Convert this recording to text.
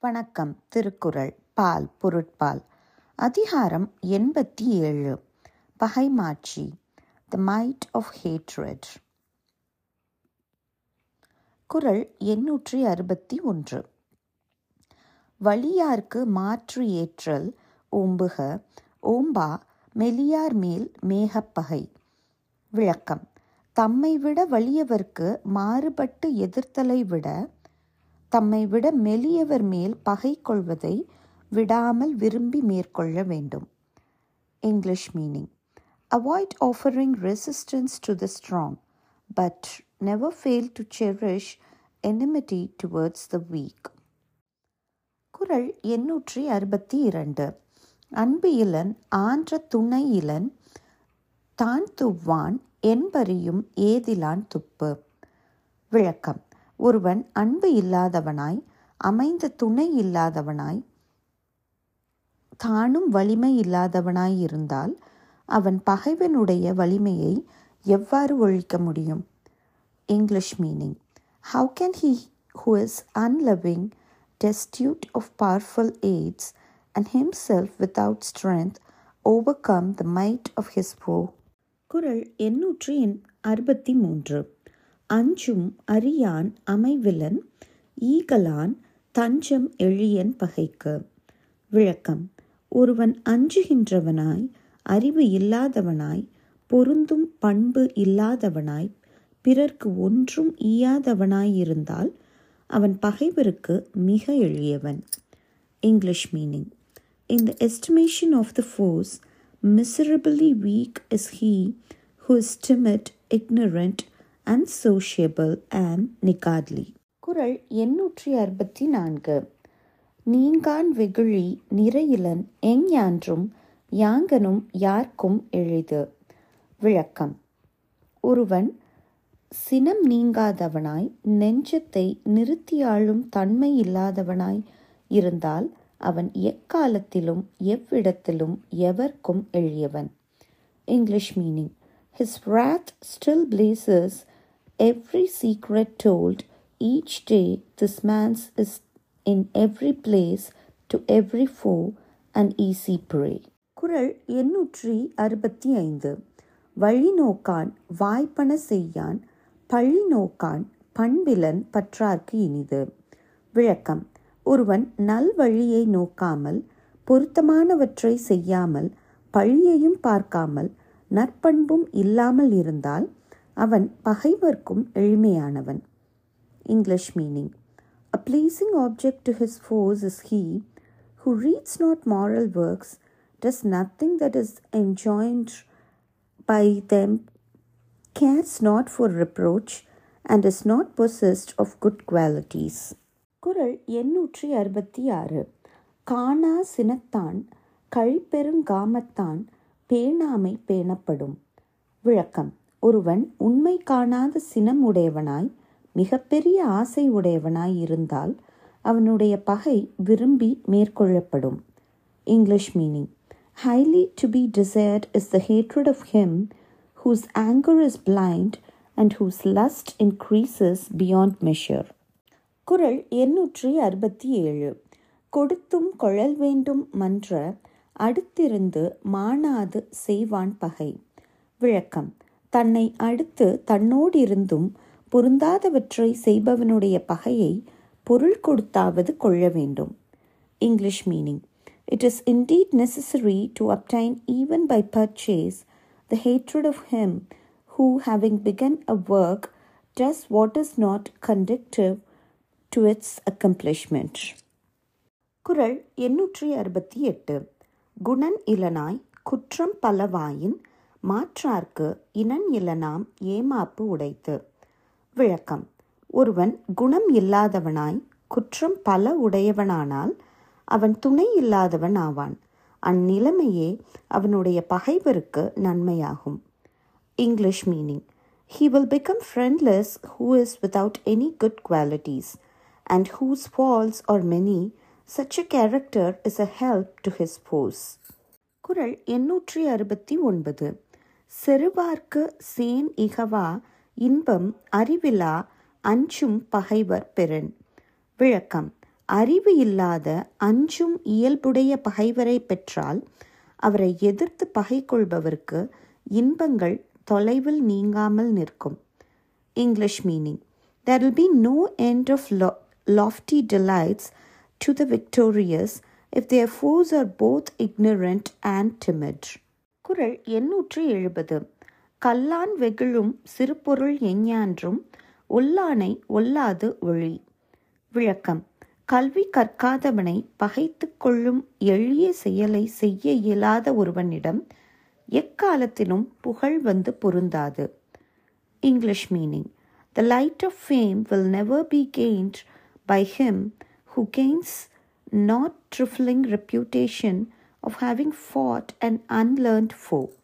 வணக்கம் திருக்குறள் பால் பொருட்பால். அதிகாரம் எண்பத்தி ஏழு. பகைமாட்சி த மைட் ஆஃப் ஹேட்ரட் குறள் எண்ணூற்றி அறுபத்தி ஒன்று. வலியார்க்கு மாற்று ஏற்றல் ஓம்புக ஓம்பா மெலியார் மேல் மேகப்பகை. விளக்கம் தம்மை விட வலியவர்க்கு மாறுபட்டு எதிர்த்தலை விட தம்மை விட மெலியவர் மேல் பகை கொள்வதை விடாமல் விரும்பி மேற்கொள்ள வேண்டும். English meaning avoid offering resistance to the strong but never fail to cherish enmity towards the weak குரல் எண்ணூற்றி அறுபத்தி இரண்டு. அன்பு இலன் ஆன்ற துணை இலன் தான் துவ்வான் என்பறியும் ஏதிலான் துப்பு. விளக்கம். ஒருவன் அன்பு இல்லாதவனாய் அமைந்த துணை இல்லாதவனாய் தானும் வலிமை இல்லாதவனாய் இருந்தால் அவன் பகைவனுடைய வலிமையை எவ்வாறு ஒழிக்க முடியும்? English meaning how can he who is unloving destitute of powerful aids and himself without strength overcome the might of his foe? குரல் எண்ணூற்றி அறுபத்தி மூன்று. அஞ்சும் அறியான் அமைவிலன் ஈகலான் தஞ்சம் எழியன் பகைக்கு. விளக்கம். ஒருவன் அஞ்சுகின்றவனாய் அறிவு இல்லாதவனாய் பொருந்தும் பண்பு இல்லாதவனாய் பிறர்க்கு ஒன்றும் ஈயாதவனாய் இருந்தால் அவன் பகைவருக்கு மிக எளியவன். English meaning in the estimation of the foes miserably weak is he who is timid, ignorant, unsociable and niggardly குரல் எண்ணூற்றி அறுபத்தி நான்கு நீங்கான் வெகுழி நிறையிலன் எஞ்ஞான்றும் யாங்கனும் யார்க்கும் எளிது விளக்கம். ஒருவன் சினம் நீங்காதவனாய் நெஞ்சத்தை நிறுத்தியாளும் தன்மை இல்லாதவனாய் இருந்தால் அவன் எக்காலத்திலும் எவ்விடத்திலும் எவர்க்கும் எளியவன் English meaning his wrath still places every secret told each day this man's is in every place to every foe an easy prey. குரல் எண்ணூற்றி அறுபத்தி ஐந்து. வழி நோக்கான் வாய்ப்பன செய்யான் பழி நோக்கான் பண்பிலன் பற்றார்க்கு இனிது. விளக்கம். ஒருவன் நல்வழியை நோக்காமல் பொருத்தமானவற்றை செய்யாமல் பழியையும் பார்க்காமல் நற்பண்பும் இல்லாமல் இருந்தால் அவன் பகைவர்க்கும் எளிமையானவன் English meaning a pleasing object to his foes is he who reads not moral works, does nothing that is enjoined by them, cares not for reproach, and is not possessed of good qualities. குரல் எண்ணூற்றி அறுபத்தி ஆறு காணா சினத்தான் கழிப்பெருங்காமத்தான் பேணாமை பேணப்படும் விளக்கம் ஒருவன் உண்மை காணாத சினம் உடையவனாய் மிகப்பெரிய ஆசை உடையவனாய் இருந்தால் அவனுடைய பகை விரும்பி மேற்கொள்ளப்படும். English meaning. Highly to be desired is the hatred of him whose anger is blind and whose lust increases beyond measure குரல் எண்ணூற்றி அறுபத்தி ஏழு கொடுத்தும் கொழல் வேண்டும் மன்ற அடுத்திருந்து மாணாது செய்வான் பகை. விளக்கம். தன்னை அடுத்து தன்னோடிருந்தும் பொருந்தாதவற்றை செய்பவனுடைய பகையை பொருள் கொடுத்தாவது கொள்ள வேண்டும் English meaning it is indeed necessary to obtain even by purchase the hatred of him who, having begun a work, does what is not conducive to its accomplishment. குரல் எண்ணூற்றி அறுபத்தி எட்டு குணன் இலனாய் குற்றம் பலவாயின் மாற்றார்க்கு இனன் இலனாம் ஏமாப்பு உடைத்து. விளக்கம். ஒருவன் குணம் இல்லாதவனாய் குற்றம் பல உடையவனானால் அவன் துணை இல்லாதவன் ஆவான். அந்நிலைமையே அவனுடைய பகைவருக்கு நன்மையாகும். English meaning he will become friendless who is without any good qualities and whose faults are many such a character is a help to his foes குரல் எண்ணூற்றி அறுபத்தி ஒன்பது. செருவார்க்கு சேன் இகவா இன்பம் அறிவிலா அஞ்சும் பகைவர் பெறன். விளக்கம். அறிவு இல்லாத அஞ்சும் இயல்புடைய பகைவரை பெற்றால் அவரை எதிர்த்து பகை கொள்பவருக்கு இன்பங்கள் தொலைவில் நீங்காமல் நிற்கும். English meaning. There will be no end of lo- lofty delights to the victorious if their foes are both ignorant and timid. குரல் எண்ணூற்று எழுபது. கல்லான் வெகுழும் சிறுபொருள் எஞ்ஞான்றும் ஒல்லானை ஒல்லாது ஒழி விளக்கம். கல்வி கற்காதவனை பகைத்து கொள்ளும் எளிய செயலை செய்ய இயலாத ஒருவனிடம் எக்காலத்திலும் புகழ் வந்து பொருந்தாது. English meaning. The light of fame will never be gained by him who gains not trifling reputation of having fought an unlearned foe.